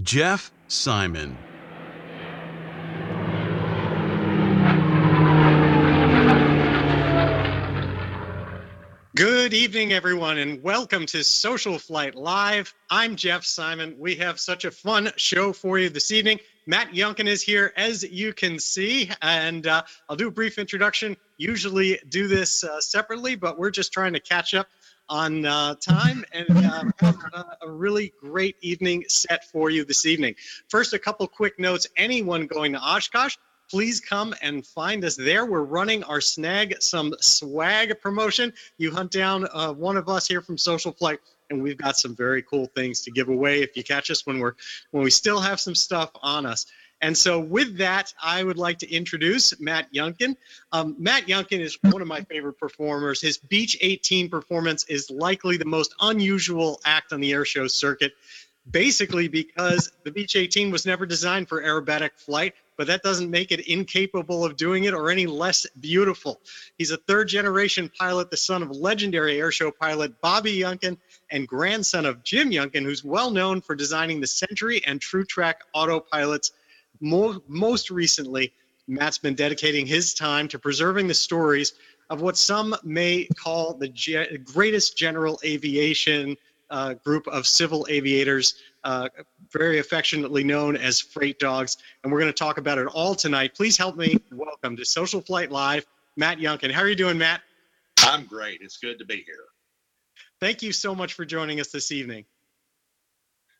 Jeff Simon. Good evening, everyone, and welcome to SocialFlight Live. I'm Jeff Simon. We have such a fun show for you this evening. Matt Younkin is here, as you can see, and uh, I'll do a brief introduction. Usually do this uh, separately, but we're just trying to catch up on uh, time and uh, a, a really great evening set for you this evening. First, a couple quick notes. Anyone going to Oshkosh, please come and find us there. We're running our Snag Some Swag promotion. You hunt down uh, one of us here from SocialFlight, and we've got some very cool things to give away if you catch us when we're when we still have some stuff on us. And so, with that, I would like to introduce Matt Younkin. Um, Matt Younkin is one of my favorite performers. His Beech 18 performance is likely the most unusual act on the airshow circuit, basically because the Beech 18 was never designed for aerobatic flight, but that doesn't make it incapable of doing it or any less beautiful. He's a third generation pilot, the son of legendary airshow pilot Bobby Younkin and grandson of Jim Younkin, who's well known for designing the Century and Trutrak autopilots more, most recently, Matt's been dedicating his time to preserving the stories of what some may call the ge- greatest general aviation uh, group of civil aviators, uh, very affectionately known as freight dogs. And we're going to talk about it all tonight. Please help me welcome to SocialFlight Live, Matt Younkin. How are you doing, Matt? I'm great. It's good to be here. Thank you so much for joining us this evening.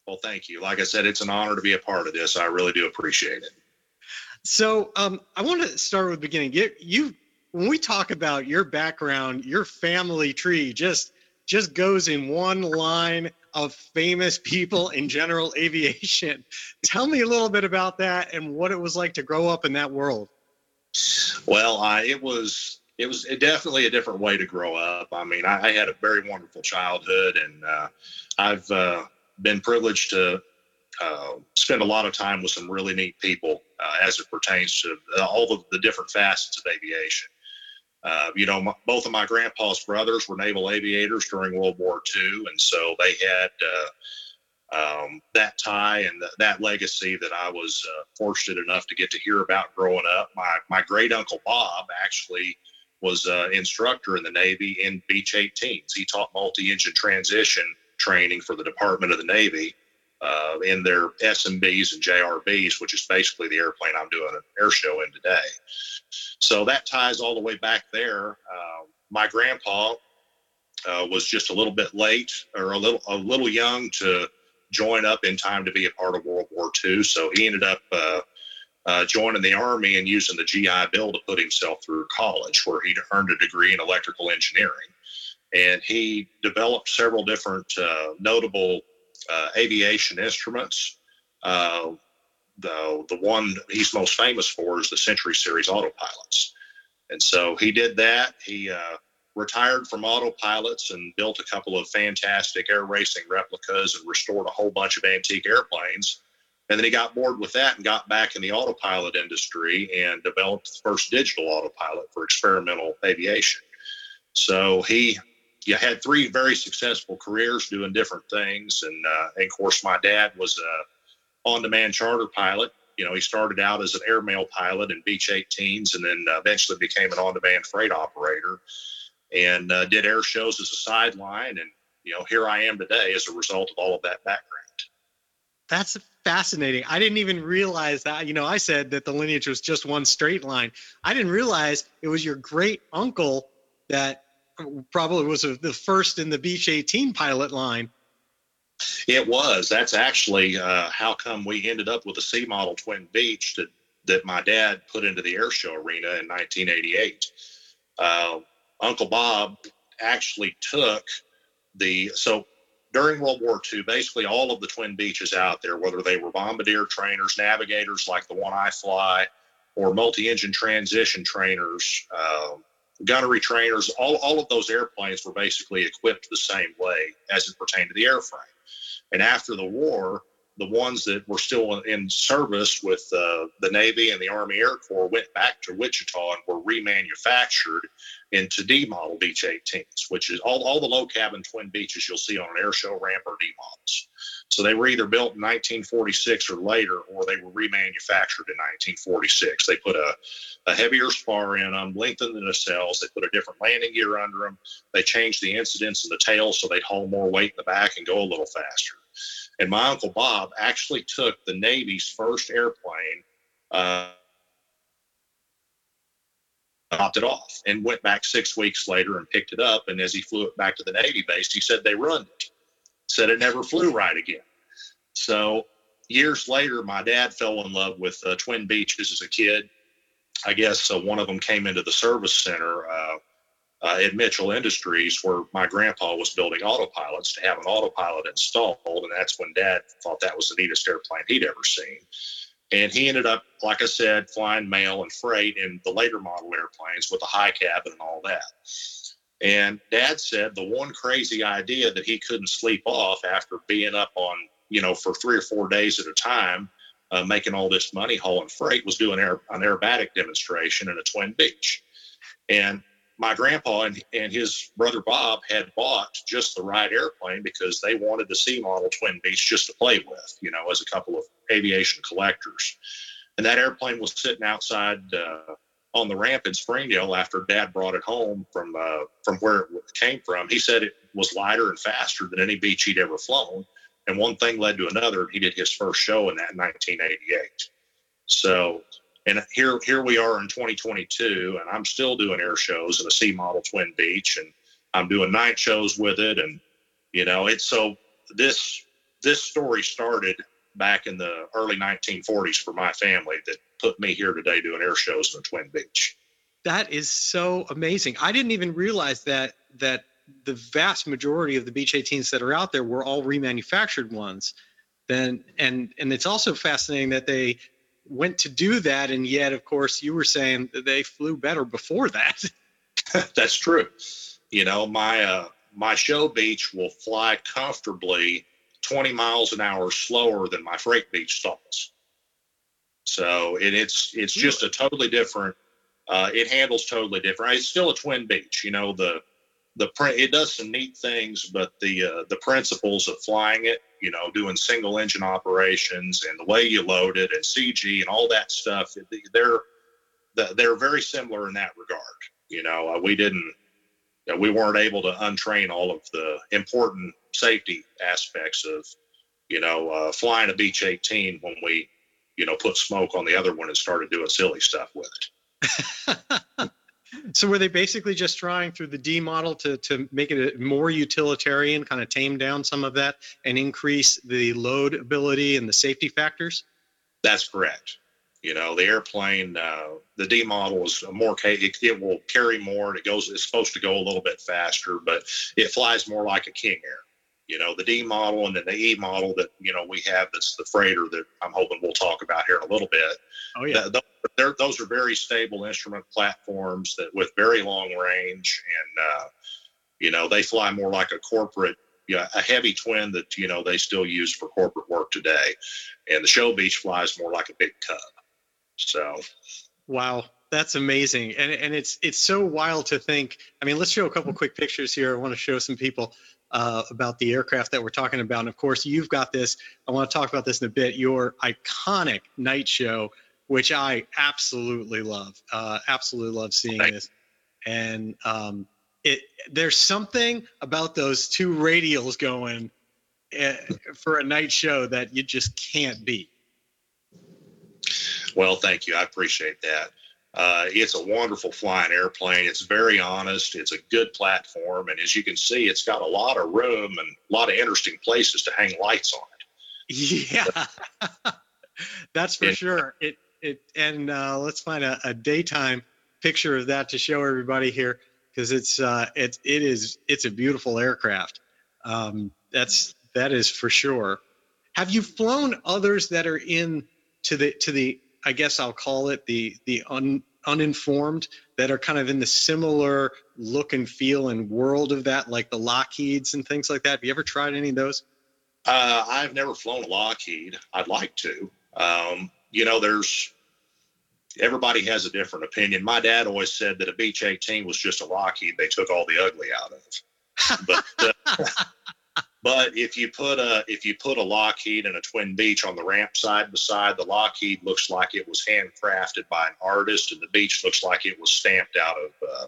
Well, thank you. Like I said, it's an honor to be a part of this. I really do appreciate it. So, um, I want to start with the beginning. You, you, when we talk about your background, your family tree just just goes in one line of famous people in general aviation. Tell me a little bit about that and what it was like to grow up in that world. Well, I, it was it was definitely a different way to grow up. I mean, I, I had a very wonderful childhood, and uh, I've uh, been privileged to uh, spend a lot of time with some really neat people uh, as it pertains to uh, all of the different facets of aviation. Uh, you know, my, both of my grandpa's brothers were naval aviators during World War II, and so they had uh, um, that tie and th- that legacy that I was uh, fortunate enough to get to hear about growing up. My my great uncle Bob actually was an instructor in the Navy in Beech 18s. He taught multi-engine transition training for the Department of the Navy uh, in their SNBs and JRBs, which is basically the airplane I'm doing an air show in today. So that ties all the way back there. Uh, my grandpa uh, was just a little bit late or a little a little young to join up in time to be a part of World War II. So he ended up uh, uh, joining the Army and using the GI Bill to put himself through college, where he earned a degree in electrical engineering and he developed several different uh, notable uh, aviation instruments. Uh, the the one he's most famous for is the Century Series autopilots, and so he did that. He uh, retired from autopilots and built a couple of fantastic air racing replicas and restored a whole bunch of antique airplanes. And then he got bored with that and got back in the autopilot industry and developed the first digital autopilot for experimental aviation. So he you had three very successful careers doing different things, and, uh, and of course, my dad was a on-demand charter pilot. You know, he started out as an airmail pilot in Beech 18s, and then uh, eventually became an on-demand freight operator, and uh, did air shows as a sideline. And you know, here I am today as a result of all of that background. That's fascinating. I didn't even realize that. You know, I said that the lineage was just one straight line. I didn't realize it was your great uncle that probably was a, the first in the Beech 18 pilot line. It was. That's actually uh, how come we ended up with a C model twin Beech that, that my dad put into the air show arena in 1988. Uh, Uncle Bob actually took the, so during World War II, basically all of the Twin Beeches out there, whether they were bombardier trainers, navigators like the one I fly, or multi-engine transition trainers, uh, gunnery trainers, all, all of those airplanes were basically equipped the same way as it pertained to the airframe. And after the war, the ones that were still in service with uh, the Navy and the Army Air Corps went back to Wichita and were remanufactured into D model Beech 18s, which is all, all the low cabin twin Beeches you'll see on an air show ramp or D models. So they were either built in 1946 or later, or they were remanufactured in 1946. They put a, a heavier spar in them, lengthened the nacelles, they put a different landing gear under them, they changed the incidence of the tail so they'd hold more weight in the back and go a little faster. And my uncle Bob actually took the Navy's first airplane, uh, it off, and went back six weeks later and picked it up. And as he flew it back to the Navy base, he said they ruined it. Said it never flew right again. So years later, my dad fell in love with uh, Twin Beeches as a kid. I guess uh, one of them came into the service center. Uh, uh, at Mitchell Industries, where my grandpa was building autopilots to have an autopilot installed. And that's when dad thought that was the neatest airplane he'd ever seen. And he ended up, like I said, flying mail and freight in the later model airplanes with the high cabin and all that. And dad said the one crazy idea that he couldn't sleep off after being up on, you know, for three or four days at a time, uh, making all this money hauling freight was doing air, an aerobatic demonstration in a Twin Beech. And my grandpa and, and his brother Bob had bought just the right airplane because they wanted the C model Twin Beech just to play with, you know, as a couple of aviation collectors. And that airplane was sitting outside uh, on the ramp in Springdale after Dad brought it home from uh, from where it came from. He said it was lighter and faster than any Beech he'd ever flown. And one thing led to another. He did his first show in that in 1988. So and here, here we are in 2022, and I'm still doing air shows in a C model Twin Beech, and I'm doing night shows with it. And you know, it's so this this story started back in the early 1940s for my family that put me here today doing air shows in the Twin Beech. That is so amazing. I didn't even realize that that the vast majority of the Beech 18s that are out there were all remanufactured ones. Then and and it's also fascinating that they went to do that, and yet, of course, you were saying that they flew better before that. That's true. You know, my uh, my show Beech will fly comfortably 20 miles an hour slower than my freight Beech stalls. So it, it's it's just a totally different. Uh, it handles totally different. It's still a twin Beech, You know the the print it does some neat things, but the uh, the principles of flying it, you know, doing single engine operations and the way you load it and CG and all that stuff, they're they're very similar in that regard. You know, uh, we didn't we weren't able to untrain all of the important safety aspects of you know uh, flying a Beech 18 when we you know put smoke on the other one and started doing silly stuff with it. So were they basically just trying through the D model to, to make it more utilitarian, kind of tame down some of that and increase the load ability and the safety factors? That's correct. You know, the airplane, uh, the D model is more, it, it will carry more and it goes, it's supposed to go a little bit faster, but it flies more like a King Air. You know, the D model and then the E model that, you know, we have that's the freighter that I'm hoping we'll talk about here in a little bit. Oh, yeah. Th- those are very stable instrument platforms that with very long range and uh, you know they fly more like a corporate yeah, a heavy twin that you know they still use for corporate work today. And the show Beech flies more like a big cub so. Wow. That's amazing. And and it's it's so wild to think i mean let's show a couple quick pictures here. I want to show some people uh, about the aircraft that we're talking about and of course you've got this i want to talk about this in a bit your iconic night show which I absolutely love. Uh, absolutely love seeing this. And um, it there's something about those two radials going uh, for a night show that you just can't beat. Well, thank you. I appreciate that. Uh, it's a wonderful flying airplane. It's very honest. It's a good platform, and as you can see, it's got a lot of room and a lot of interesting places to hang lights on it. Yeah, that's for sure. It it and uh, let's find a, a, daytime picture of that to show everybody here because it's uh, it's it is it's a beautiful aircraft. Um, that's that is for sure. Have you flown others that are in to the to the I guess I'll call it the the un, uninformed that are kind of in the similar look and feel and world of that, like the Lockheeds and things like that? Have you ever tried any of those? Uh, I've never flown a Lockheed. I'd like to. Um, you know, there's everybody has a different opinion. My dad always said that a Beech 18 was just a Lockheed. They took all the ugly out of it. But uh, but if you put a if you put a Lockheed and a Twin Beech on the ramp side by side, the Lockheed looks like it was handcrafted by an artist, and the Beech looks like it was stamped out of uh,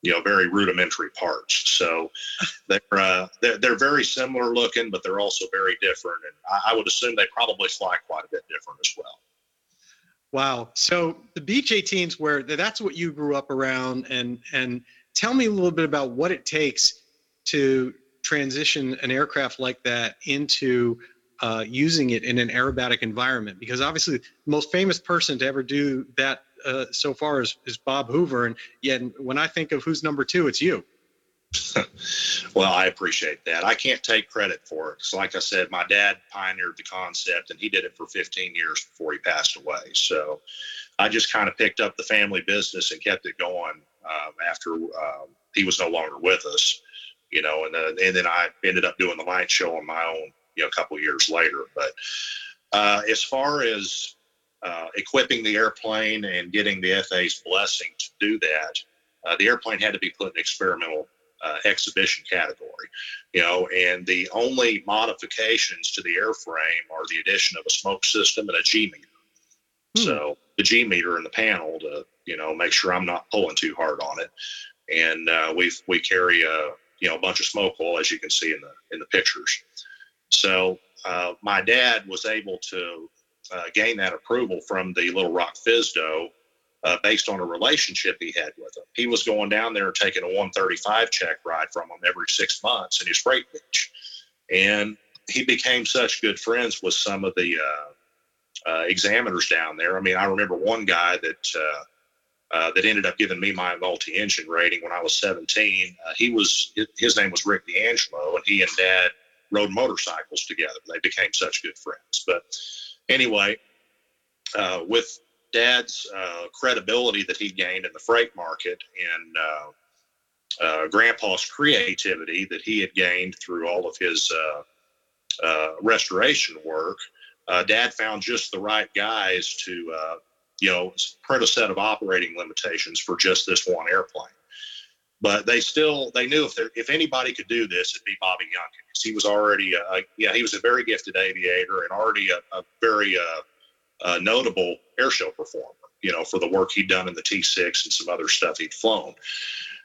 you know very rudimentary parts. So they're, uh, they're they're very similar looking, but they're also very different. And I, I would assume they probably fly quite a bit different as well. Wow. So the Beech 18s, where that's what you grew up around, and and tell me a little bit about what it takes to transition an aircraft like that into uh, using it in an aerobatic environment? Because obviously, the most famous person to ever do that uh, so far is, is Bob Hoover, and yet when I think of who's number two, it's you. well, I appreciate that. I can't take credit for it. Cause like I said, my dad pioneered the concept, and he did it for 15 years before he passed away. So, I just kind of picked up the family business and kept it going um, after um, he was no longer with us you know, and, uh, and then I ended up doing the light show on my own, you know, a couple years later. But uh, as far as uh, equipping the airplane and getting the FAA's blessing to do that, uh, the airplane had to be put in experimental uh, exhibition category, you know, and the only modifications to the airframe are the addition of a smoke system and a G meter. Hmm. So the G meter in the panel to, you know, make sure I'm not pulling too hard on it. And uh, we we carry a you know a bunch of smoke oil as you can see in the in the pictures. So uh, my dad was able to uh, gain that approval from the Little Rock FSDO uh, based on a relationship he had with him. He was going down there taking a 135 check ride from him every six months in his freight Beech, and he became such good friends with some of the uh, uh, examiners down there. I mean, I remember one guy that uh, that ended up giving me my multi-engine rating when I was 17. Uh, he was his name was Rick D'Angelo, and he and Dad rode motorcycles together. They became such good friends. But anyway, uh, with Dad's uh, credibility that he gained in the freight market and uh, Grandpa's creativity that he had gained through all of his restoration work, Dad found just the right guys to you know, print a set of operating limitations for just this one airplane. But they still they knew if there if anybody could do this, it'd be Bobby Younkin he was already a, yeah he was a very gifted aviator and already a, a very uh, notable airshow performer. You know, for the work he'd done in the T6 and some other stuff he'd flown.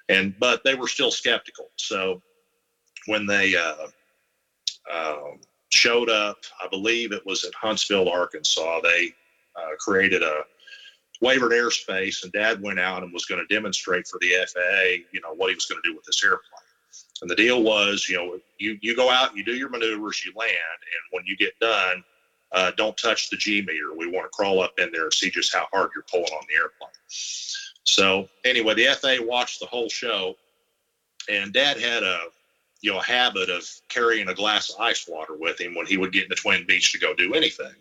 And but they were still skeptical. So when they uh, uh, showed up, I believe it was at Huntsville, Arkansas. They uh, created a wavered airspace, and Dad went out and was going to demonstrate for the FAA, you know, what he was going to do with this airplane. And the deal was, you know, you you go out, you do your maneuvers, you land, and when you get done, uh, don't touch the G meter. We want to crawl up in there and see just how hard you're pulling on the airplane. So anyway, the FAA watched the whole show, and Dad had a you know habit of carrying a glass of ice water with him when he would get in the Twin Beech to go do anything.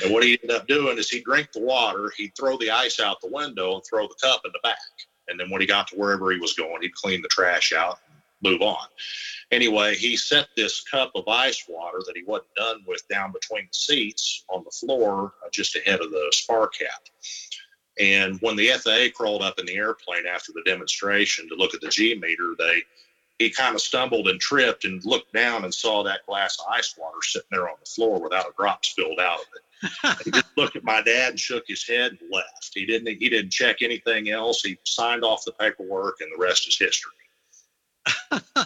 And what he ended up doing is he'd drink the water, he'd throw the ice out the window and throw the cup in the back. And then when he got to wherever he was going, he'd clean the trash out and move on. Anyway, he set this cup of ice water that he wasn't done with down between the seats on the floor uh, just ahead of the spar cap. And when the FAA crawled up in the airplane after the demonstration to look at the G meter, they he kind of stumbled and tripped and looked down and saw that glass of ice water sitting there on the floor without a drop spilled out of it he just looked at my dad and shook his head and left. He didn't he didn't check anything else. He signed off the paperwork and the rest is history.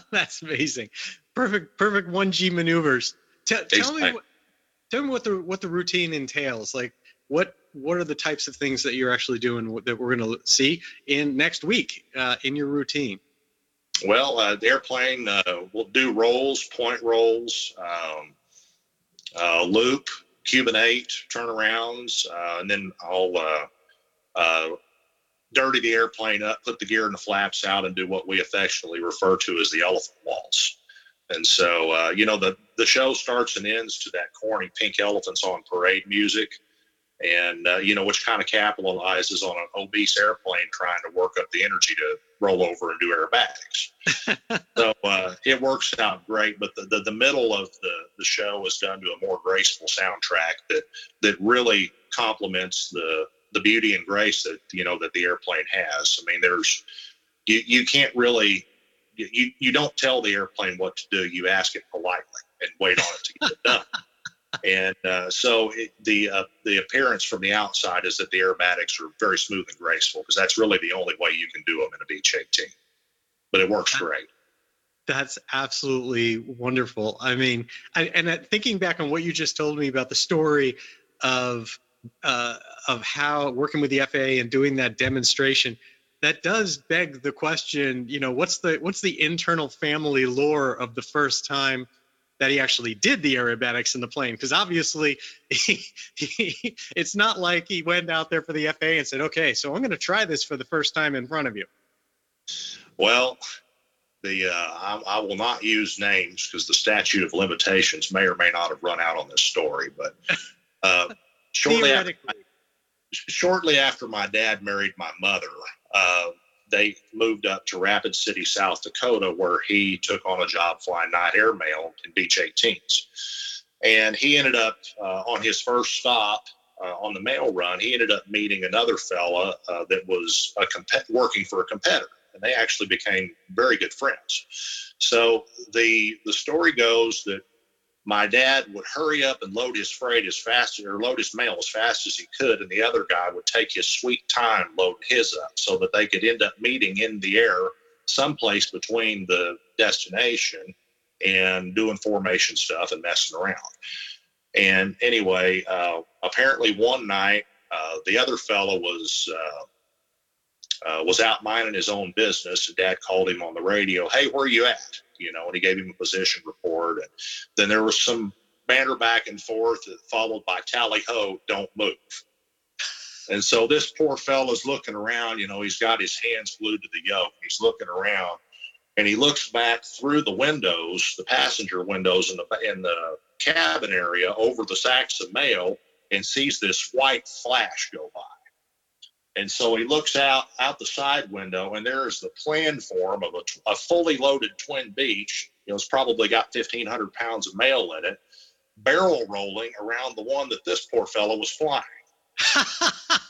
That's amazing. Perfect perfect 1G maneuvers. Tell, tell me what, tell me what the what the routine entails. Like what what are the types of things that you're actually doing that we're going to see in next week uh, in your routine? Well, uh, the airplane uh, will do rolls, point rolls, um, uh, loop, Cuban eight turnarounds, uh, and then I'll uh, uh, dirty the airplane up, put the gear and the flaps out, and do what we affectionately refer to as the elephant waltz. And so, uh, you know, the, the show starts and ends to that corny Pink Elephants on Parade music and uh, you know which kind of capitalizes on an obese airplane trying to work up the energy to roll over and do aerobatics so uh, it works out great but the, the, the middle of the, the show is done to a more graceful soundtrack that that really complements the the beauty and grace that you know that the airplane has i mean there's you, you can't really you, you don't tell the airplane what to do you ask it politely and wait on it to get it done and uh, so it, the uh, the appearance from the outside is that the aerobatics are very smooth and graceful because that's really the only way you can do them in a Beech 18. But it works great. That's absolutely wonderful. I mean, I, and thinking back on what you just told me about the story of uh, of how working with the FAA and doing that demonstration, that does beg the question. You know, what's the what's the internal family lore of the first time that he actually did the aerobatics in the plane because obviously he, he, it's not like he went out there for the FAA and said, "Okay, so I'm going to try this for the first time in front of you." Well, the uh, I, I, will not use names because the statute of limitations may or may not have run out on this story, but uh, shortly after, shortly after my dad married my mother. Uh, they moved up to Rapid City, South Dakota, where he took on a job flying night airmail in Beech 18s. And he ended up uh, on his first stop uh, on the mail run, he ended up meeting another fella uh, that was a comp- working for a competitor. And they actually became very good friends. So the the story goes that my dad would hurry up and load his freight as fast or load his mail as fast as he could, and the other guy would take his sweet time loading his up so that they could end up meeting in the air someplace between the destination and doing formation stuff and messing around. And anyway, uh, apparently one night uh, the other fellow was uh, uh was out minding his own business, and Dad called him on the radio. Hey, where are you at? you know, and he gave him a position report. And then there was some banter back and forth, followed by tally ho, don't move. And so this poor fella's looking around, you know, he's got his hands glued to the yoke. He's looking around and he looks back through the windows, the passenger windows in the in the cabin area over the sacks of mail and sees this white flash go by. And so he looks out out the side window, and there is the plan form of a, a fully loaded twin Beech. You know, it's probably got 1,500 pounds of mail in it, barrel rolling around the one that this poor fellow was flying.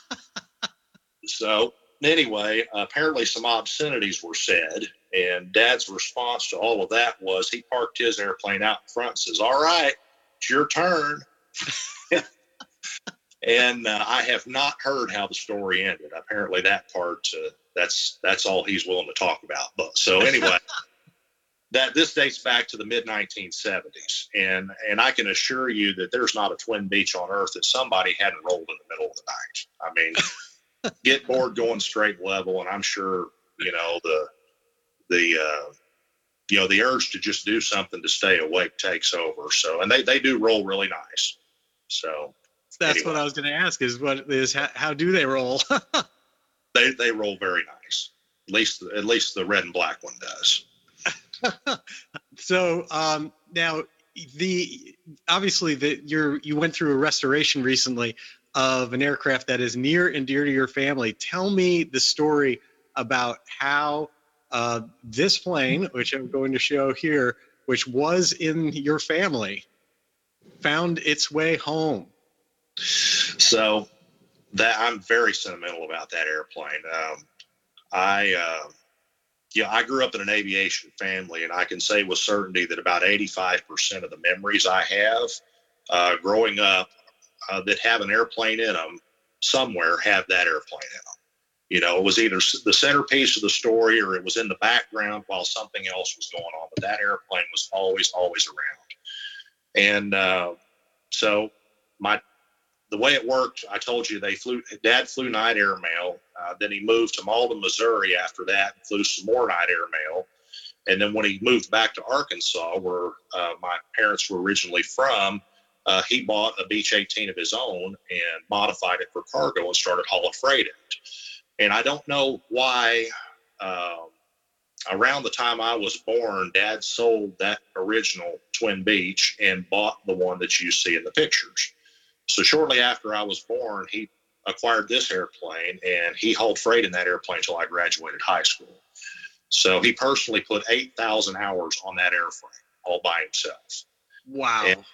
so anyway, apparently some obscenities were said, and Dad's response to all of that was he parked his airplane out in front and says, "All right, it's your turn." and uh, I have not heard how the story ended. Apparently, that part uh, that's that's all he's willing to talk about. But so anyway, that this dates back to the mid 1970s, and and I can assure you that there's not a twin Beech on Earth that somebody hadn't rolled in the middle of the night. I mean, get bored going straight level, and I'm sure you know the the uh, you know the urge to just do something to stay awake takes over. So, and they they do roll really nice. So that's anyway. what I was going to ask. Is what is how, how do they roll? they they roll very nice. At least at least the red and black one does. so um, now the obviously the you're you went through a restoration recently of an aircraft that is near and dear to your family. Tell me the story about how uh, this plane, which I'm going to show here, which was in your family, found its way home. So that I'm very sentimental about that airplane. Um, I, uh, yeah, I grew up in an aviation family, and I can say with certainty that about 85% of the memories I have uh, growing up uh, that have an airplane in them somewhere have that airplane in them. You know, it was either the centerpiece of the story or it was in the background while something else was going on, but that airplane was always, always around. And uh, so my the way it worked, I told you they flew. Dad flew night airmail. Uh, then he moved to Malden, Missouri. After that, flew some more night airmail. And then when he moved back to Arkansas, where uh, my parents were originally from, uh, he bought a Beech 18 of his own and modified it for cargo and started hauling freight it. And I don't know why. Um, around the time I was born, Dad sold that original Twin Beech and bought the one that you see in the pictures. So shortly after I was born, he acquired this airplane and he hauled freight in that airplane until I graduated high school. So he personally put 8,000 hours on that airframe all by himself. Wow. And-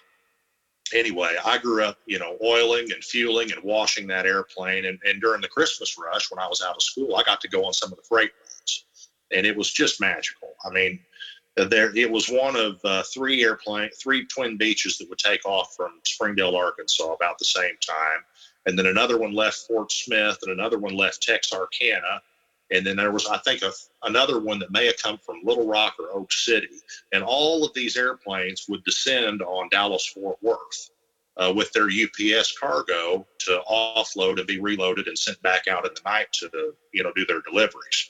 Anyway, I grew up, you know, oiling and fueling and washing that airplane. And, and during the Christmas rush, when I was out of school, I got to go on some of the freight runs and it was just magical. I mean, there it was one of uh, three airplane, three twin Beeches that would take off from Springdale, Arkansas, about the same time, and then another one left Fort Smith, and another one left Texarkana, and then there was, I think, a, another one that may have come from Little Rock or Oak City, and all of these airplanes would descend on Dallas Fort Worth. Uh, with their UPS cargo to offload and be reloaded and sent back out in the night to the, you know do their deliveries.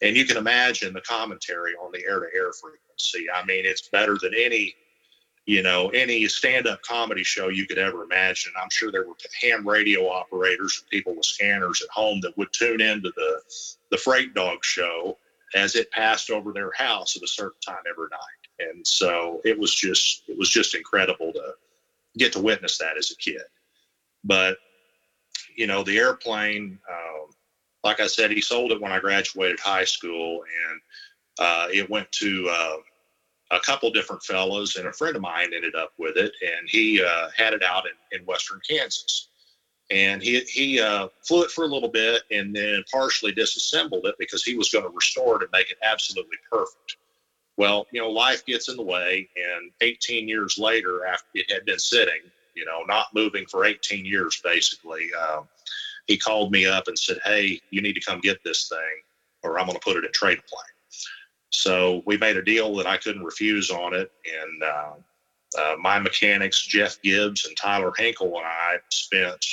And you can imagine the commentary on the air to air frequency. I mean, it's better than any, you know, any stand up comedy show you could ever imagine. I'm sure there were ham radio operators and people with scanners at home that would tune into the, the Freight Dog show as it passed over their house at a certain time every night. And so it was just, it was just incredible to get to witness that as a kid. But, you know, the airplane, um, like I said, he sold it when I graduated high school, and uh, it went to uh, a couple different fellows, and a friend of mine ended up with it, and he uh, had it out in, in western Kansas. And he he uh, flew it for a little bit, and then partially disassembled it because he was going to restore it and make it absolutely perfect. Well, you know, life gets in the way, and 18 years later, after it had been sitting, you know, not moving for 18 years, basically. He called me up and said, Hey, you need to come get this thing, or I'm going to put it in trade plane. So we made a deal that I couldn't refuse on it. And uh, uh, my mechanics, Jeff Gibbs and Tyler Henkel, and I spent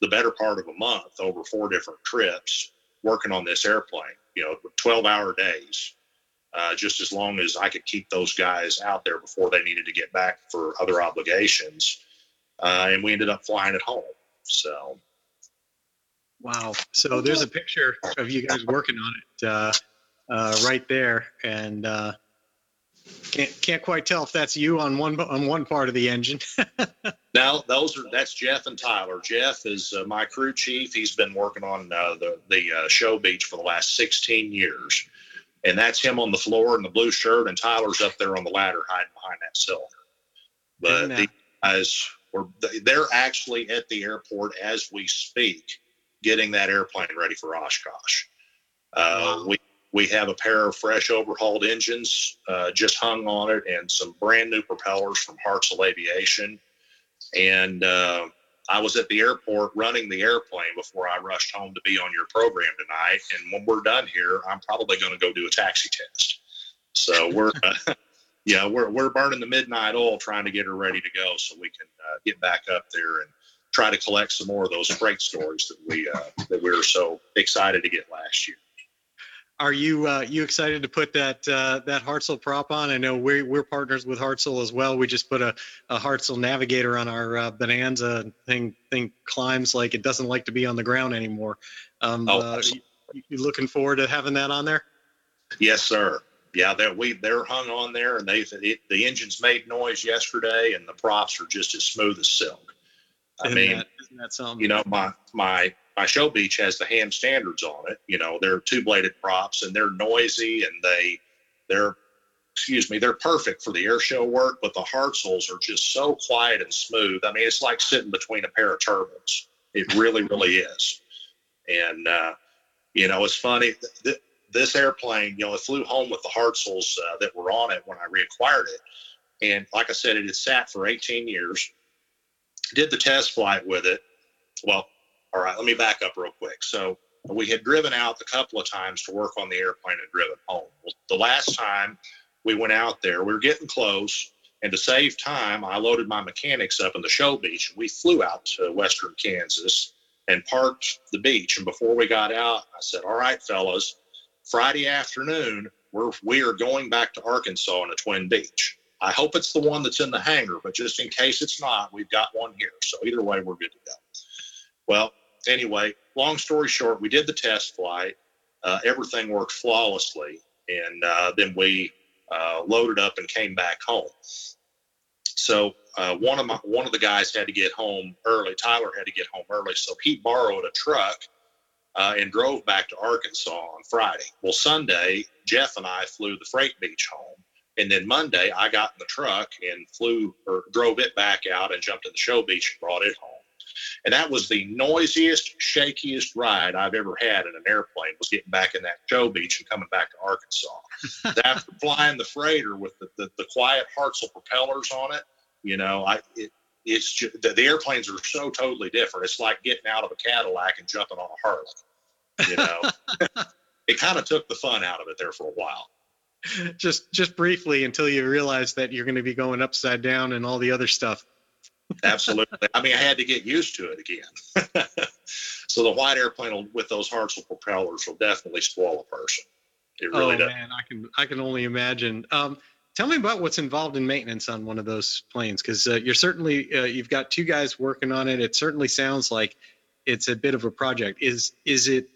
the better part of a month over four different trips working on this airplane, you know, 12 hour days. Uh, just as long as I could keep those guys out there before they needed to get back for other obligations. Uh, and we ended up flying it home. So, Wow. So there's a picture of you guys working on it uh, uh, right there, and uh, can't can't quite tell if that's you on one on one part of the engine. Now, those are that's Jeff and Tyler. Jeff is uh, my crew chief. He's been working on uh, the the uh, show Beech for the last 16 years, and that's him on the floor in the blue shirt, and Tyler's up there on the ladder hiding behind that cylinder. But And, the guys were they're actually at the airport as we speak, getting that airplane ready for Oshkosh. Uh, Wow. We we have a pair of fresh overhauled engines uh, just hung on it, and some brand new propellers from Hartzell Aviation and uh, I was at the airport running the airplane before I rushed home to be on your program tonight. And when we're done here, I'm probably going to go do a taxi test. So we're, uh, yeah, we're we're burning the midnight oil trying to get her ready to go so we can uh, get back up there and try to collect some more of those freight stories that we uh, that we were so excited to get last year. Are you uh, you excited to put that uh, that Hartzell prop on? I know we're we're partners with Hartzell as well. We just put a, a Hartzell Navigator on our uh, Bonanza thing. Thing climbs like it doesn't like to be on the ground anymore. Um, Oh, uh, you, you looking forward to having that on there? Yes, sir. Yeah, they're we they're hung on there, and they it, the engines made noise yesterday, and the props are just as smooth as silk. I Isn't mean, that, isn't that something? you know, my my my show Beech has the ham standards on it. You know, they're two bladed props, and they're noisy, and they they're excuse me, they're perfect for the air show work. But the Hartzells are just so quiet and smooth. I mean, it's like sitting between a pair of turbines. It really, really is. And uh, you know, it's funny. Th- th- this airplane, you know, it flew home with the Hartzells uh, that were on it when I reacquired it. And like I said, it had sat for 18 years. Did the test flight with it. Well, all right, let me back up real quick. So we had driven out a couple of times to work on the airplane and driven home. Well, the last time we went out there, we were getting close. And to save time, I loaded my mechanics up in the show Beech. We flew out to western Kansas and parked the Beech. And before we got out, I said, All right, fellas, Friday afternoon, we're we are going back to Arkansas in a twin Beech. I hope it's the one that's in the hangar, but just in case it's not, we've got one here. So either way, we're good to go. Well, anyway, long story short, we did the test flight. Uh, everything worked flawlessly. and uh, then we uh, loaded up and came back home. So uh, one of my one of the guys had to get home early. Tyler had to get home early, so he borrowed a truck uh, and drove back to Arkansas on Friday. Well, Sunday, Jeff and I flew the freight Beech home. And then Monday, I got in the truck and flew or drove it back out and jumped in the show Beech and brought it home. And that was the noisiest, shakiest ride I've ever had in an airplane was getting back in that show Beech and coming back to Arkansas. After flying the freighter with the, the, the quiet Hartzell propellers on it, you know, I it, it's just, the, the airplanes are so totally different. It's like getting out of a Cadillac and jumping on a Harley. You know, it kind of took the fun out of it there for a while. just just briefly until you realize that you're going to be going upside down and all the other stuff. Absolutely. I mean, I had to get used to it again. so the white airplane will, with those Hartzell propellers will definitely spoil a person. It really oh does. man, I can I can only imagine. Um, tell me about what's involved in maintenance on one of those planes because uh, you're certainly uh, you've got two guys working on it. It certainly sounds like it's a bit of a project. Is is it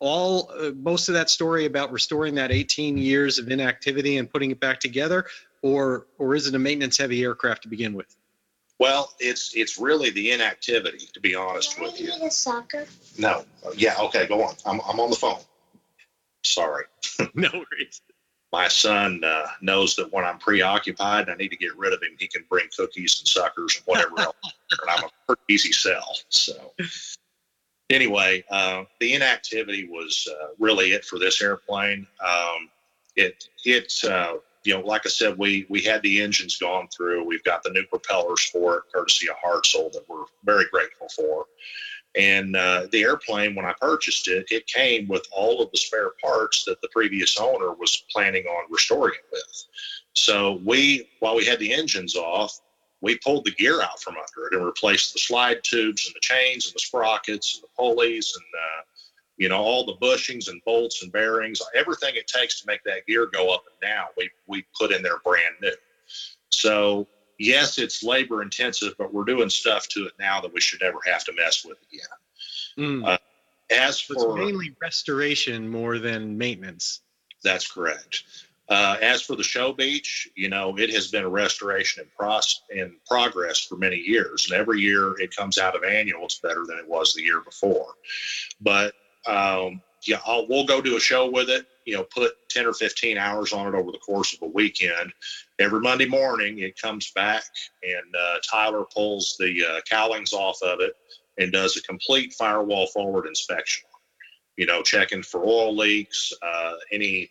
all uh, most of that story about restoring that 18 years of inactivity and putting it back together, or or is it a maintenance heavy aircraft to begin with? Well, it's it's really the inactivity, to be honest with you. a soccer? No. Yeah. Okay. Go on. I'm I'm on the phone. Sorry. no worries. My son uh, knows that when I'm preoccupied, and I need to get rid of him. He can bring cookies and suckers and whatever else. And I'm a pretty easy sell. So anyway, uh, the inactivity was uh, really it for this airplane. Um, it it uh, you know, like I said, we we had the engines gone through. We've got the new propellers for it, courtesy of Hartzell, that we're very grateful for. And uh, the airplane, when I purchased it, it came with all of the spare parts that the previous owner was planning on restoring it with. So we, while we had the engines off, we pulled the gear out from under it and replaced the slide tubes and the chains and the sprockets and the pulleys and uh, you know all the bushings and bolts and bearings, everything it takes to make that gear go up and down. We we put in there brand new. So yes, it's labor intensive, but we're doing stuff to it now that we should never have to mess with again. Mm. Uh, As So it's for mainly restoration more than maintenance. That's correct. Uh, as for the show beach, you know, it has been a restoration in, pros- in progress for many years. And every year it comes out of annual, it's better than it was the year before. But um, yeah, I'll, we'll go do a show with it, you know, put 10 or 15 hours on it over the course of a weekend. Every Monday morning it comes back and uh, Tyler pulls the uh, cowlings off of it and does a complete firewall forward inspection. You know, checking for oil leaks, uh, any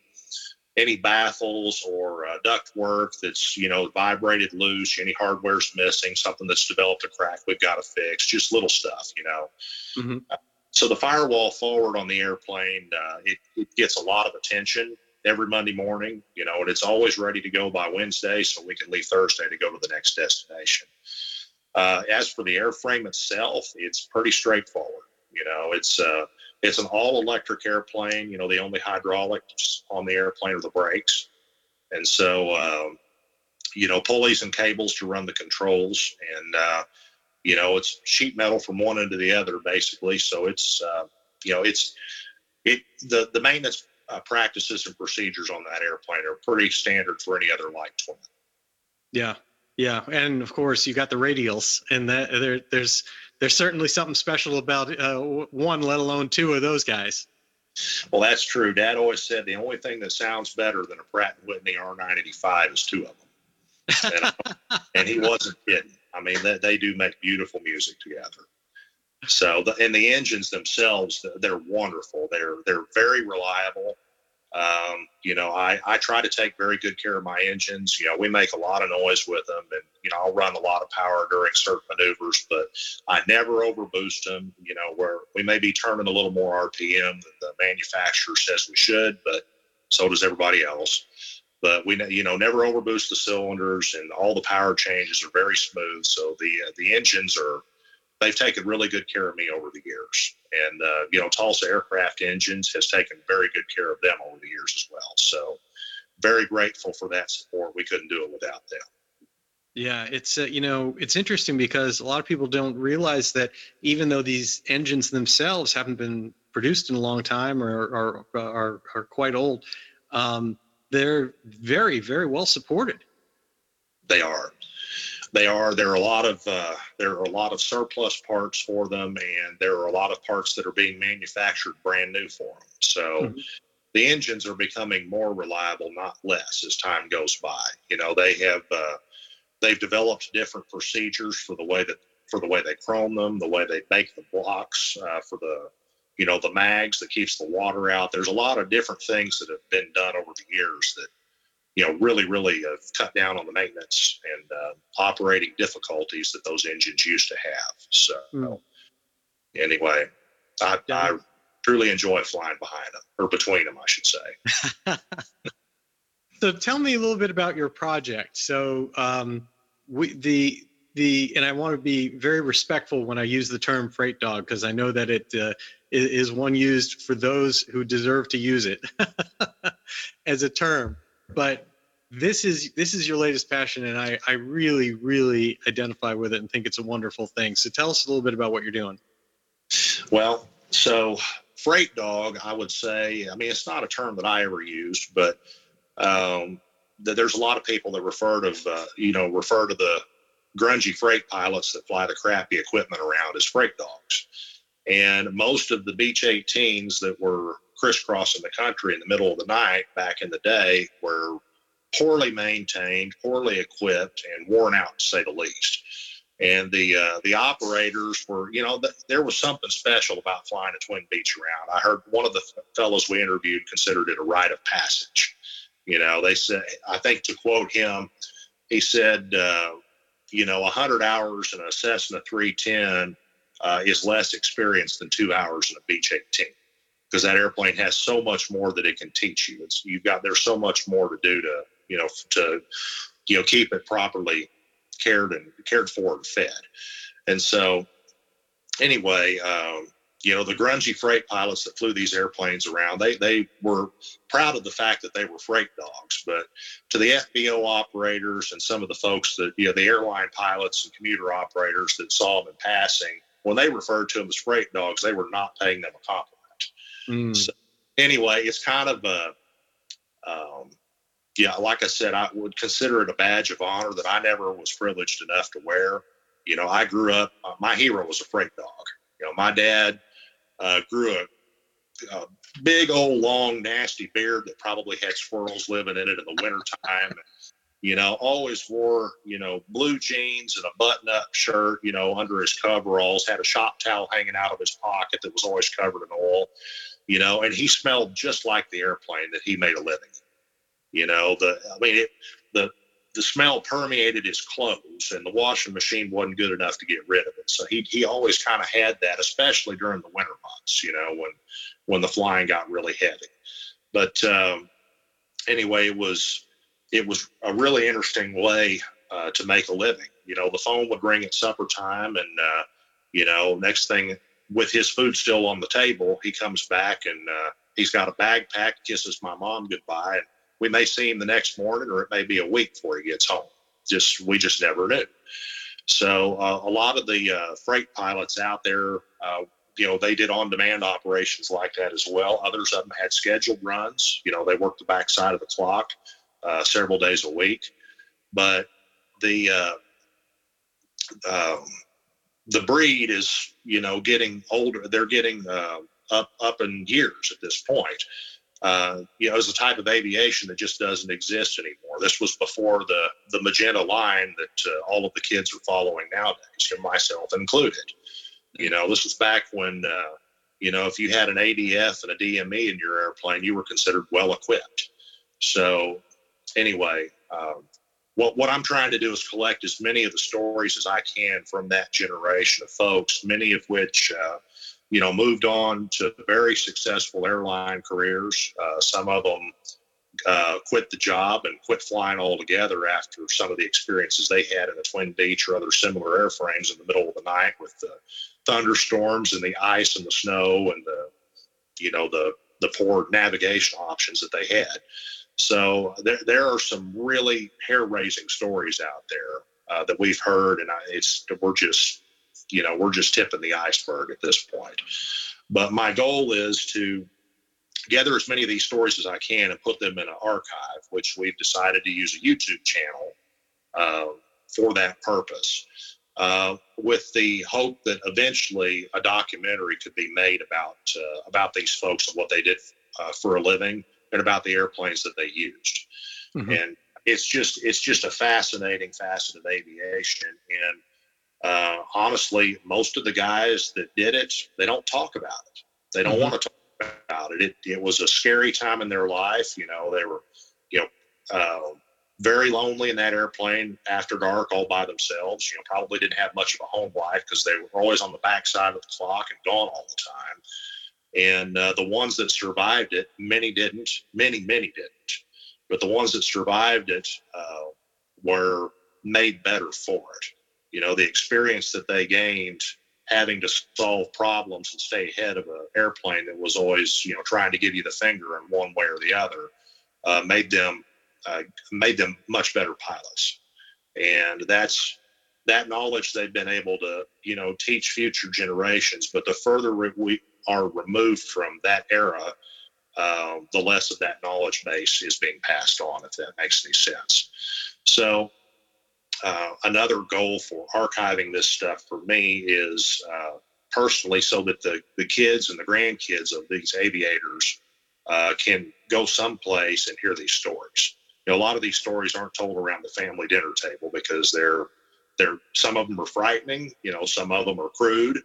any baffles or uh, duct work that's you know vibrated loose, any hardware's missing, something that's developed a crack, we've got to fix. Just little stuff, you know. Mhm. Uh, so the firewall forward on the airplane, uh, it, it gets a lot of attention every Monday morning, you know, and it's always ready to go by Wednesday, so we can leave Thursday to go to the next destination. Uh, as for the airframe itself, it's pretty straightforward. You know, it's uh, it's an all electric airplane. You know, the only hydraulics on the airplane are the brakes. And so, um, you know, pulleys and cables to run the controls. And, uh, you know, it's sheet metal from one end to the other, basically. So it's, uh, you know, it's, it, the, the maintenance uh, practices and procedures on that airplane are pretty standard for any other light twin. Yeah, yeah, and of course you got the radials, and that there, there's there's certainly something special about uh, one, let alone two of those guys. Well, that's true. Dad always said the only thing that sounds better than a Pratt and Whitney R985 is two of them. And, and he wasn't kidding. I mean, they, they do make beautiful music together. So, the, and the engines themselves, they're wonderful. They're they're very reliable. Um, you know, I, I try to take very good care of my engines. You know, we make a lot of noise with them and, you know, I'll run a lot of power during certain maneuvers, but I never overboost them, you know, where we may be turning a little more RPM than the manufacturer says we should, but so does everybody else. But we, you know, never overboost the cylinders and all the power changes are very smooth. So the, uh, the engines are, they've taken really good care of me over the years. And, uh, you know, Tulsa Aircraft Engines has taken very good care of them over the years as well. So very grateful for that support. We couldn't do it without them. Yeah, it's uh, you know it's interesting because a lot of people don't realize that even though these engines themselves haven't been produced in a long time or are are, are quite old, um, they're very, very well supported. They are. They are. There are a lot of uh, there are a lot of surplus parts for them, and there are a lot of parts that are being manufactured brand new for them. So. Mm-hmm. The engines are becoming more reliable, not less, as time goes by. You know, they have uh, they've developed different procedures for the way that for the way they chrome them, the way they make the blocks uh, for the you know the mags that keeps the water out. There's a lot of different things that have been done over the years that you know really really have cut down on the maintenance and uh, operating difficulties that those engines used to have. So mm. anyway, I, I truly enjoy flying behind them or between them, I should say. so tell me a little bit about your project. So um, we the the and I want to be very respectful when I use the term freight dog because I know that it uh, is one used for those who deserve to use it as a term. But this is this is your latest passion, and I I really really identify with it and think it's a wonderful thing. So tell us a little bit about what you're doing. Well, so freight dog, I would say. I mean, it's not a term that I ever used, but um, there's a lot of people that refer to uh, you know refer to the grungy freight pilots that fly the crappy equipment around as freight dogs. And most of the Beech 18s that were crisscrossing the country in the middle of the night back in the day were poorly maintained, poorly equipped, and worn out to say the least. And the uh, the operators were, you know, th- there was something special about flying a Twin Beech around. I heard one of the fellows we interviewed considered it a rite of passage. You know, they said, I think to quote him, he said, uh, you know, 100 hours in a Cessna 310 uh, is less experience than two hours in a Beech 18 because that airplane has so much more that it can teach you. It's you've got there's so much more to do to you know to you know keep it properly cared and cared for and fed. And so anyway, um, you know, the grungy freight pilots that flew these airplanes around, they they were proud of the fact that they were freight dogs. But to the FBO operators and some of the folks that, you know, the airline pilots and commuter operators that saw them in passing, when they referred to them as freight dogs, they were not paying them a compliment. Mm. So anyway, it's kind of a, um, yeah, like I said, I would consider it a badge of honor that I never was privileged enough to wear. You know, I grew up, uh, my hero was a freight dog. You know, my dad uh, grew a, a, big old long nasty beard that probably had squirrels living in it in the wintertime. you know, always wore, you know, blue jeans and a button up shirt, you know, under his coveralls, had a shop towel hanging out of his pocket that was always covered in oil, you know, and he smelled just like the airplane that he made a living. You know, the, I mean, it, the, the smell permeated his clothes and the washing machine wasn't good enough to get rid of it. So he, he always kind of had that, especially during the winter months, you know, when, when the flying got really heavy. But um, anyway, it was, it was a really interesting way uh, to make a living. You know, the phone would ring at supper time and, uh, you know, next thing with his food still on the table, he comes back and uh, he's got a bag packed, kisses my mom goodbye. And, we may see him the next morning or it may be a week before he gets home. Just we just never knew. So uh, a lot of the uh, freight pilots out there uh, you know they did on-demand operations like that as well. Others of them had scheduled runs. You know they worked the backside of the clock uh, several days a week. But the uh, um, the breed is you know getting older they're getting uh, up up in years at this point uh, you know, is a type of aviation that just doesn't exist anymore. This was before the the magenta line that uh, all of the kids are following nowadays, myself included. You know, this was back when, uh, you know, if you had an ADF and a DME in your airplane, you were considered well equipped. So, anyway, um, what what I'm trying to do is collect as many of the stories as I can from that generation of folks, many of which uh, you know, moved on to very successful airline careers. Uh, some of them uh, quit the job and quit flying altogether after some of the experiences they had in the Twin Beech or other similar airframes in the middle of the night with the thunderstorms and the ice and the snow and the, you know, the the poor navigation options that they had. So there, there are some really hair-raising stories out there uh, that we've heard, and I, it's we're just you know, we're just tipping the iceberg at this point. But my goal is to gather as many of these stories as I can and put them in an archive, which we've decided to use a YouTube channel uh, for that purpose. Uh, with the hope that eventually a documentary could be made about uh, about these folks and what they did uh, for a living and about the airplanes that they used. Mm-hmm. And it's just it's just a fascinating facet of aviation. And uh, honestly, most of the guys that did it, they don't talk about it. They don't mm-hmm. want to talk about it. it. It was a scary time in their life. You know, they were, you know, uh, very lonely in that airplane after dark, all by themselves. You know, probably didn't have much of a home life because they were always on the backside of the clock and gone all the time. And uh, the ones that survived it, many didn't. Many, many didn't. But the ones that survived it uh, were made better for it. You know, the experience that they gained having to solve problems and stay ahead of an airplane that was always, you know, trying to give you the finger in one way or the other, uh, made them uh, made them much better pilots. And that's that knowledge they've been able to, you know, teach future generations. But the further we are removed from that era, uh, the less of that knowledge base is being passed on, if that makes any sense. So, uh, another goal for archiving this stuff for me is uh, personally so that the, the kids and the grandkids of these aviators uh, can go someplace and hear these stories know, a lot of these stories aren't told around the family dinner table because they're they're some of them are frightening. You know, some of them are crude.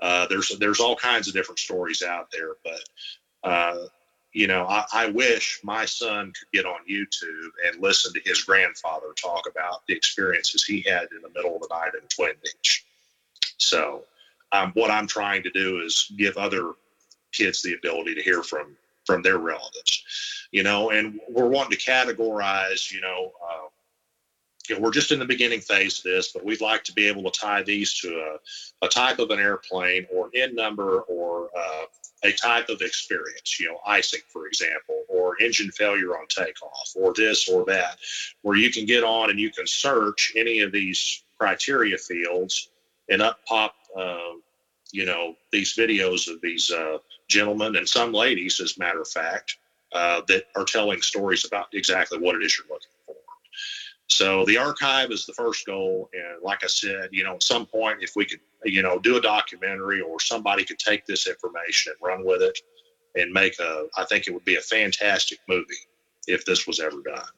Uh, there's there's all kinds of different stories out there, but uh, you know, I, I, wish my son could get on YouTube and listen to his grandfather talk about the experiences he had in the middle of the night in Twin Beech. So, um, what I'm trying to do is give other kids the ability to hear from from their relatives you know, and we're wanting to categorize, you know, uh, you know, we're just in the beginning phase of this, but we'd like to be able to tie these to a, a type of an airplane or in number or uh, a type of experience, you know, icing, for example, or engine failure on takeoff, or this or that, where you can get on and you can search any of these criteria fields and up pop, uh, you know, these videos of these uh, gentlemen and some ladies, as a matter of fact, uh, that are telling stories about exactly what it is you're looking. So the archive is the first goal, and like I said, you know, at some point, if we could, you know, do a documentary or somebody could take this information and run with it and make a, I think it would be a fantastic movie if this was ever done.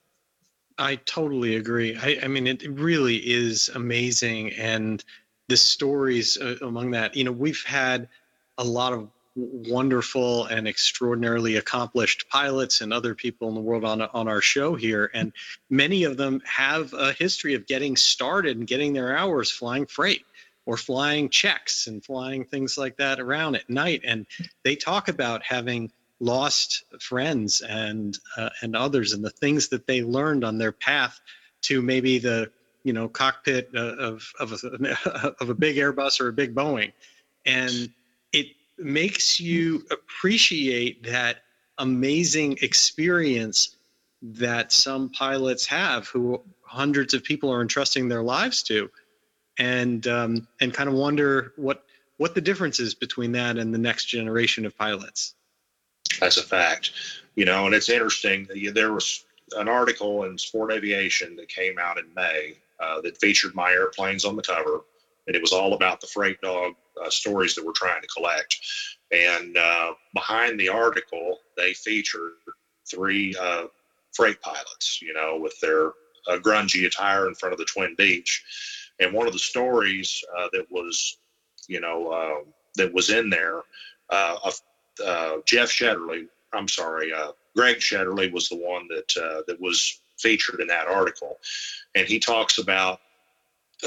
I totally agree. I, I mean, it really is amazing, and the stories uh, among that. You know, we've had a lot of wonderful and extraordinarily accomplished pilots and other people in the world on, on our show here. And many of them have a history of getting started and getting their hours flying freight or flying checks and flying things like that around at night. And they talk about having lost friends and uh, and others and the things that they learned on their path to maybe the you know cockpit uh, of of a, of a big Airbus or a big Boeing. And makes you appreciate that amazing experience that some pilots have who hundreds of people are entrusting their lives to and um, and kind of wonder what what the difference is between that and the next generation of pilots. That's a fact. You know and it's interesting there was an article in sport aviation that came out in may uh, that featured my airplanes on the cover and it was all about the freight dog uh, stories that we're trying to collect. And uh, behind the article, they featured three uh, freight pilots, you know, with their uh, grungy attire in front of the Twin Beech. And one of the stories uh, that was, you know, um, that was in there, uh, Jeff Shetterly, I'm sorry, Greg Shetterly was the one that that was featured in that article, and he talks about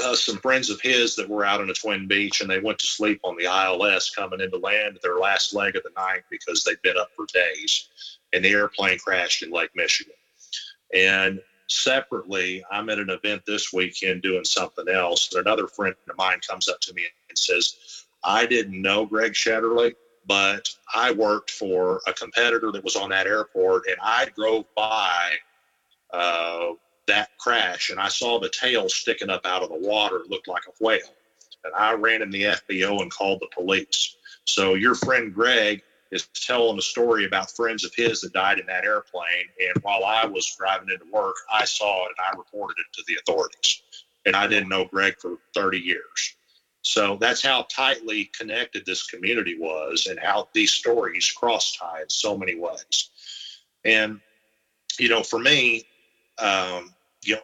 uh, some friends of his that were out on a Twin Beech and they went to sleep on the ILS coming into land their last leg of the night because they'd been up for days and the airplane crashed in Lake Michigan. And separately, I'm at an event this weekend doing something else. And another friend of mine comes up to me and says, I didn't know Greg Shetterly, but I worked for a competitor that was on that airport and I drove by uh, that crash and I saw the tail sticking up out of the water, looked like a whale. And I ran in the FBO and called the police. So your friend Greg is telling a story about friends of his that died in that airplane. And while I was driving into work, I saw it and I reported it to the authorities. And I didn't know Greg for 30 years. So that's how tightly connected this community was and how these stories cross tie in so many ways. And, you know, for me, um, you know,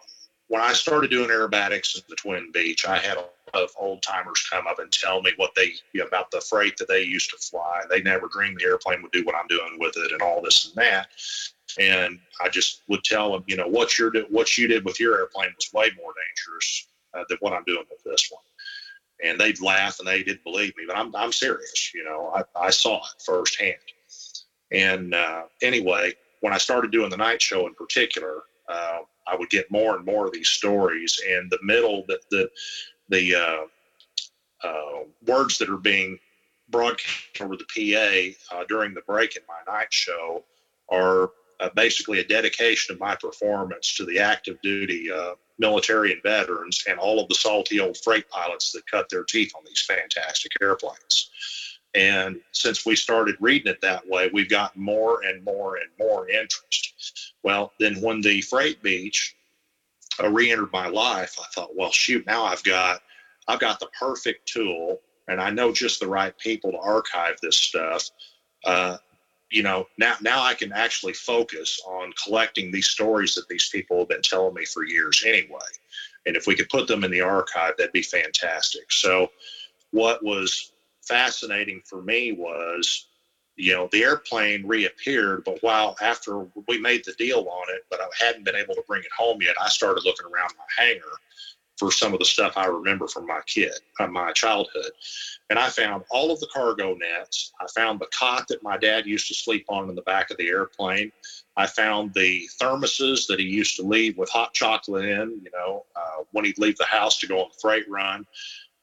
when I started doing aerobatics in the Twin Beech, I had a lot of old timers come up and tell me what they you know, about the freight that they used to fly. They never dreamed the airplane would do what I'm doing with it and all this and that. And I just would tell them, you know, what you're what you did with your airplane was way more dangerous uh, than what I'm doing with this one. And they'd laugh and they didn't believe me, but I'm I'm serious. You know, I, I saw it firsthand. And uh, anyway, when I started doing the night show in particular, uh, I would get more and more of these stories. And the middle, that the, the uh, uh, words that are being broadcast over the PA uh, during the break in my night show are uh, basically a dedication of my performance to the active duty military and veterans and all of the salty old freight pilots that cut their teeth on these fantastic airplanes. And since we started reading it that way, we've got more and more and more interest. Well, then when the freight Beech uh, re-entered my life, I thought, well, shoot, now I've got I've got the perfect tool, and I know just the right people to archive this stuff. Uh, you know, now now I can actually focus on collecting these stories that these people have been telling me for years anyway. And if we could put them in the archive, that'd be fantastic. So, what was fascinating for me was, you know, the airplane reappeared, but while after we made the deal on it, but I hadn't been able to bring it home yet, I started looking around my hangar for some of the stuff I remember from my kid, uh, my childhood. And I found all of the cargo nets. I found the cot that my dad used to sleep on in the back of the airplane. I found the thermoses that he used to leave with hot chocolate in, you know, uh, when he'd leave the house to go on the freight run.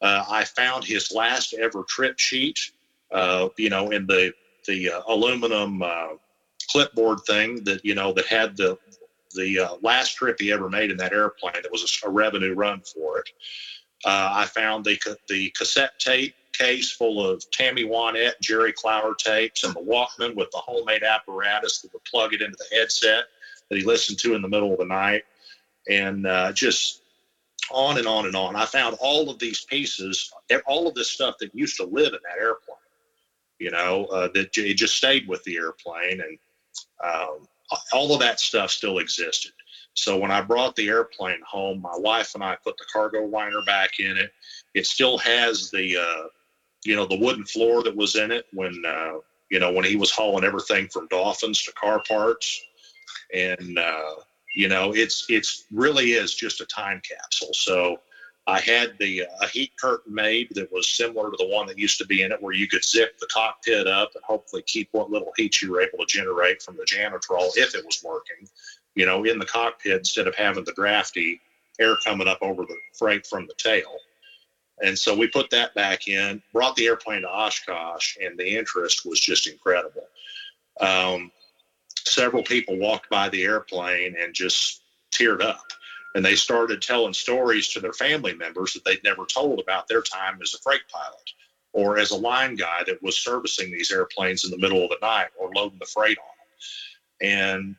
Uh, I found his last ever trip sheet, uh, you know, in the the uh, aluminum uh, clipboard thing that you know that had the the uh, last trip he ever made in that airplane. That was a, a revenue run for it. Uh, I found the the cassette tape case full of Tammy Wynette, Jerry Clower tapes, and the Walkman with the homemade apparatus that would plug it into the headset that he listened to in the middle of the night, and just on and on and on. I found all of these pieces, all of this stuff that used to live in that airplane. You know, uh, that it just stayed with the airplane, and um, all of that stuff still existed. So when I brought the airplane home, my wife and I put the cargo liner back in it. It still has the, uh, you know, the wooden floor that was in it when, uh, you know, when he was hauling everything from dolphins to car parts, and uh, you know it's it's really is just a time capsule so i had the uh, a heat curtain made that was similar to the one that used to be in it where you could zip the cockpit up and hopefully keep what little heat you were able to generate from the Janitrol if it was working you know in the cockpit instead of having the drafty air coming up over the freight from the tail and so we put that back in brought the airplane to oshkosh and the interest was just incredible um, several people walked by the airplane and just teared up. And they started telling stories to their family members that they'd never told about their time as a freight pilot or as a line guy that was servicing these airplanes in the middle of the night or loading the freight on them.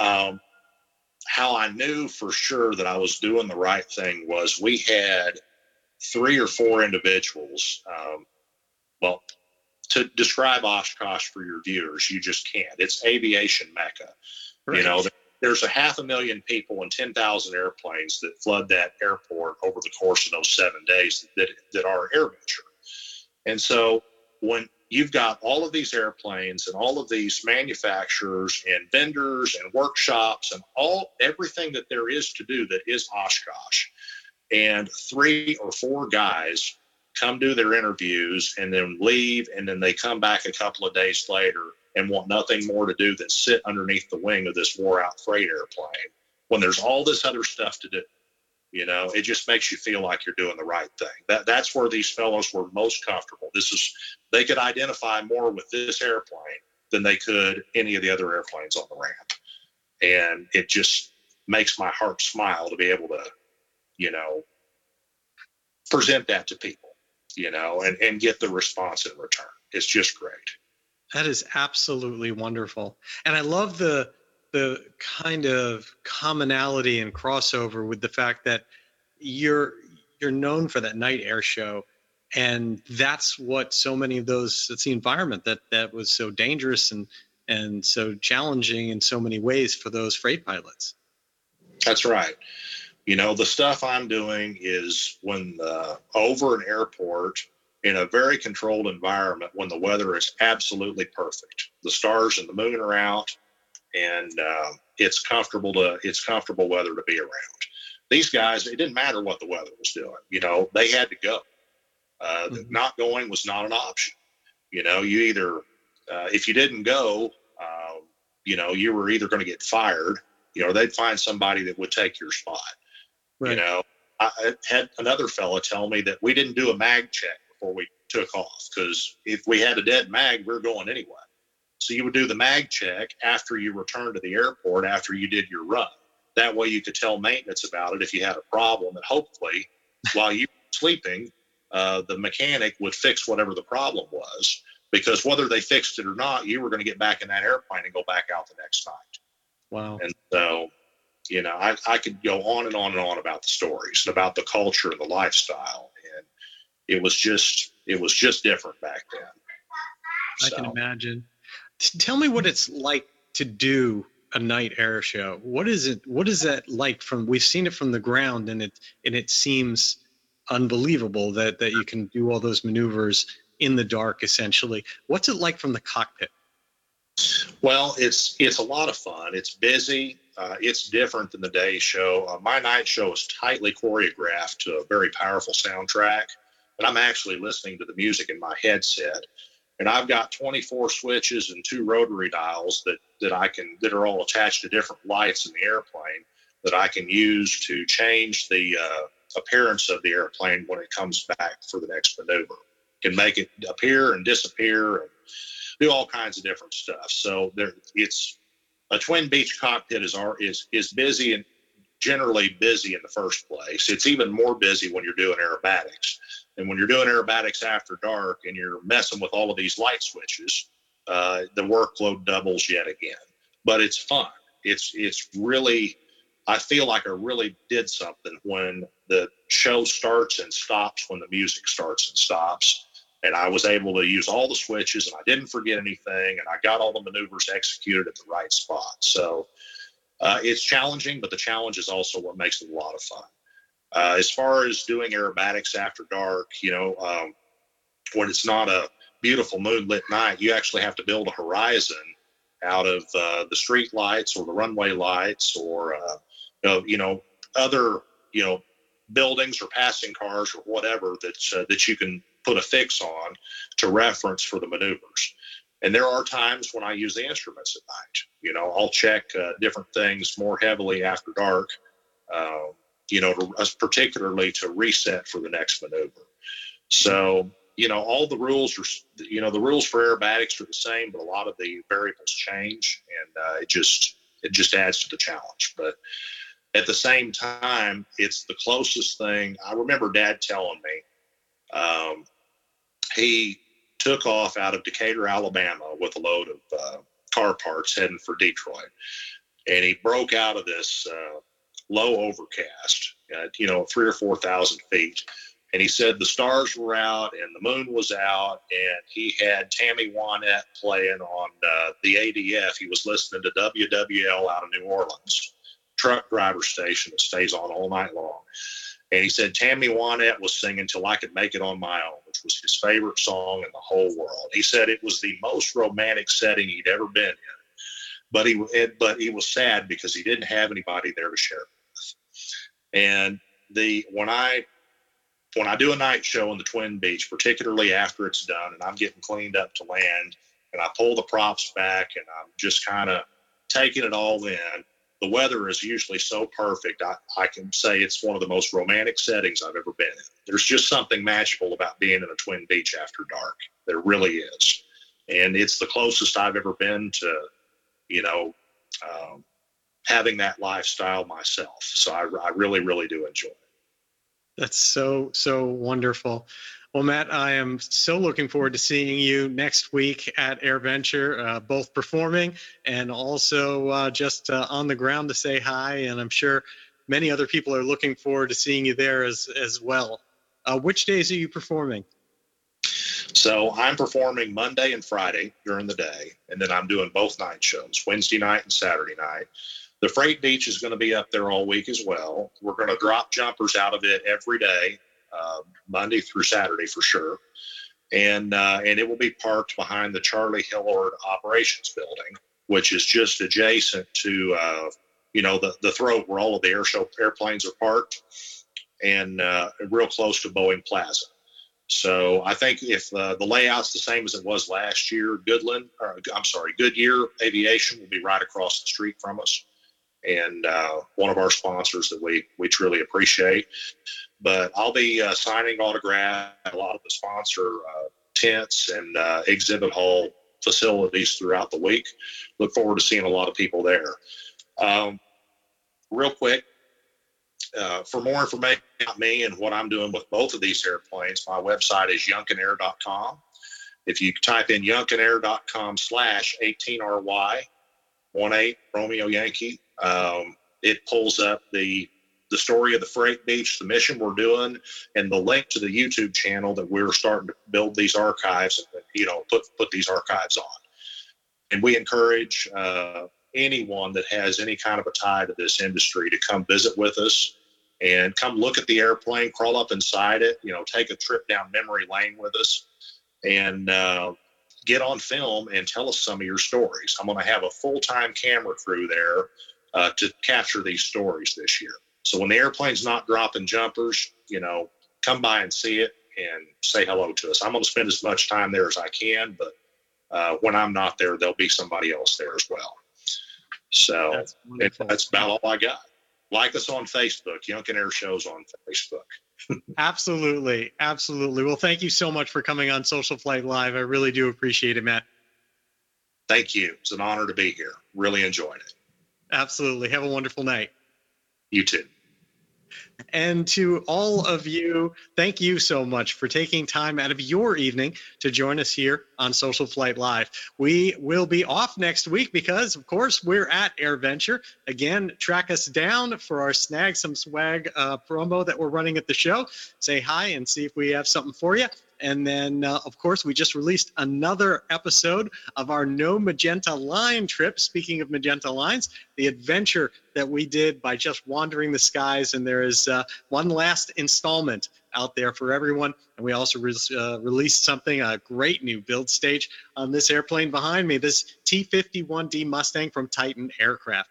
And um, how I knew for sure that I was doing the right thing was we had three or four individuals. Um, well, to describe Oshkosh for your viewers, you just can't. It's aviation mecca. Right. You know, there's a half a million people and 10,000 airplanes that flood that airport over the course of those seven days that, that are AirVenture. And so when you've got all of these airplanes and all of these manufacturers and vendors and workshops and all everything that there is to do that is Oshkosh, and three or four guys come do their interviews and then leave and then they come back a couple of days later and want nothing more to do than sit underneath the wing of this wore out freight airplane when there's all this other stuff to do you know it just makes you feel like you're doing the right thing that that's where these fellows were most comfortable this is they could identify more with this airplane than they could any of the other airplanes on the ramp and it just makes my heart smile to be able to you know present that to people you know, and, and get the response in return. It's just great. That is absolutely wonderful. And I love the the kind of commonality and crossover with the fact that you're you're known for that night air show. And that's what so many of those it's the environment that that was so dangerous and and so challenging in so many ways for those freight pilots. That's right. You know the stuff i'm doing is when the, over an airport in a very controlled environment when the weather is absolutely perfect the stars and the moon are out and uh, it's comfortable to it's comfortable weather to be around these guys it didn't matter what the weather was doing you know they had to go uh, mm-hmm. Not going was not an option. You know, you either, uh, if you didn't go, uh, you know, you were either going to get fired, you know, they'd find somebody that would take your spot. Right. You know, I had another fella tell me that we didn't do a mag check before we took off because if we had a dead mag, we are going anyway. So you would do the mag check after you returned to the airport after you did your run. That way you could tell maintenance about it if you had a problem, and hopefully, while you were sleeping, uh, the mechanic would fix whatever the problem was because whether they fixed it or not, you were going to get back in that airplane and go back out the next night. Wow. And so, you know, I, I could go on and on and on about the stories and about the culture and the lifestyle. It was just, it was just different back then. I so. can imagine. Tell me what it's like to do a night air show. What is it? What is that like from, we've seen it from the ground and it, and it seems unbelievable that that you can do all those maneuvers in the dark essentially what's it like from the cockpit well it's it's a lot of fun it's busy uh, it's different than the day show uh, my night show is tightly choreographed to a very powerful soundtrack but i'm actually listening to the music in my headset and i've got 24 switches and two rotary dials that that i can that are all attached to different lights in the airplane that i can use to change the uh, appearance of the airplane when it comes back for the next maneuver. Can make it appear and disappear and do all kinds of different stuff. So there, it's a twin Beech cockpit is is is busy and generally busy in the first place. It's even more busy when you're doing aerobatics. And when you're doing aerobatics after dark and you're messing with all of these light switches, uh, the workload doubles yet again. But it's fun. It's it's really I feel like I really did something when the show starts and stops, when the music starts and stops. And I was able to use all the switches and I didn't forget anything and I got all the maneuvers executed at the right spot. So uh, it's challenging, but the challenge is also what makes it a lot of fun. Uh, as far as doing aerobatics after dark, you know, um, when it's not a beautiful moonlit night, you actually have to build a horizon out of uh, the street lights or the runway lights or uh, you know other you know buildings or passing cars or whatever that's uh, that you can put a fix on to reference for the maneuvers. And there are times when I use the instruments at night. You know, I'll check uh, different things more heavily after dark. You know, to, particularly to reset for the next maneuver. So, you know, all the rules are, you know, the rules for aerobatics are the same, but a lot of the variables change, and uh, it just it just adds to the challenge. But at the same time, it's the closest thing. I remember Dad telling me um, he took off out of Decatur, Alabama, with a load of uh, car parts heading for Detroit, and he broke out of this uh, low overcast, uh, you know, three or four thousand feet. And he said the stars were out and the moon was out, and he had Tammy Wynette playing on uh, the ADF. He was listening to WWL out of New Orleans truck driver station that stays on all night long. And he said Tammy Wynette was singing Till I Could Make It on My Own, which was his favorite song in the whole world. He said it was the most romantic setting he'd ever been in. But he but he was sad because he didn't have anybody there to share it. And the when I when I do a night show in the Twin Beech, particularly after it's done and I'm getting cleaned up to land and I pull the props back and I'm just kind of taking it all in, the weather is usually so perfect. I, I can say it's one of the most romantic settings I've ever been in. There's just something magical about being in a twin Beech after dark. There really is. And it's the closest I've ever been to, you know, um, having that lifestyle myself. So I, I really, really do enjoy it. That's so, so wonderful. Well, Matt, I am so looking forward to seeing you next week at AirVenture, uh, both performing and also uh, just uh, on the ground to say hi. And I'm sure many other people are looking forward to seeing you there as as well. Uh, which days are you performing? So I'm performing Monday and Friday during the day, and then I'm doing both night shows, Wednesday night and Saturday night. The Freight Beech is going to be up there all week as well. We're going to drop jumpers out of it every day, uh, Monday through Saturday for sure, and uh, and it will be parked behind the Charlie Hillard Operations Building, which is just adjacent to uh, you know the the throat where all of the air show airplanes are parked, and uh, real close to Boeing Plaza. So I think if uh, the layout's the same as it was last year, Goodland, or I'm sorry, Goodyear Aviation will be right across the street from us, and uh, one of our sponsors that we we truly appreciate. But I'll be uh, signing autographs at a lot of the sponsor uh, tents and uh, exhibit hall facilities throughout the week. Look forward to seeing a lot of people there. Um, real quick, uh, for more information about me and what I'm doing with both of these airplanes, my website is younkinair.com. If you type in younkinair.com slash 18RY 18 Romeo Yankee, um, it pulls up the the story of the freight Beech, the mission we're doing, and the link to the YouTube channel that we're starting to build these archives, you know, put put these archives on. And we encourage uh, anyone that has any kind of a tie to this industry to come visit with us and come look at the airplane, crawl up inside it, you know, take a trip down memory lane with us and uh, get on film and tell us some of your stories. I'm going to have a full time camera crew there uh, to capture these stories this year. So when the airplane's not dropping jumpers, you know, come by and see it and say hello to us. I'm going to spend as much time there as I can, but uh, when I'm not there, there'll be somebody else there as well. So That's it, that's about all I got. Like us on Facebook, Younkin Air Shows on Facebook. Absolutely, absolutely. Well, thank you so much for coming on SocialFlight Live. I really do appreciate it, Matt. Thank you. It's an honor to be here. Really enjoyed it. Absolutely. Have a wonderful night. You too. And to all of you, thank you so much for taking time out of your evening to join us here on SocialFlight Live. We will be off next week because, of course, we're at AirVenture. Again, track us down for our Snag Some Swag uh, promo that we're running at the show. Say hi and see if we have something for you. And then, uh, of course, we just released another episode of our No Magenta Line trip. Speaking of Magenta Lines, the adventure that we did by just wandering the skies. And there is uh, one last installment out there for everyone. And we also re- uh, released something, a great new build stage on this airplane behind me, this T 51D Mustang from Titan Aircraft.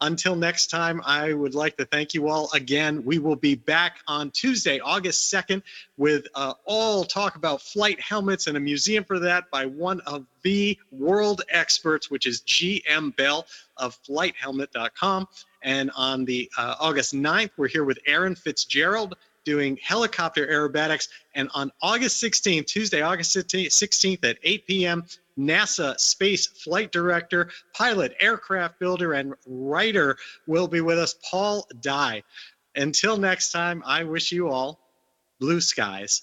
Until next time, I would like to thank you all again. We will be back on Tuesday, August 2nd, with uh, all talk about flight helmets and a museum for that by one of the world experts, which is GM Bell of flighthelmet.com. And on the uh, August 9th, we're here with Aaron Fitzgerald doing helicopter aerobatics. And on August 16th, Tuesday, August 16th at 8 p.m., NASA space flight director, pilot, aircraft builder, and writer will be with us, Paul Dye. Until next time, I wish you all blue skies.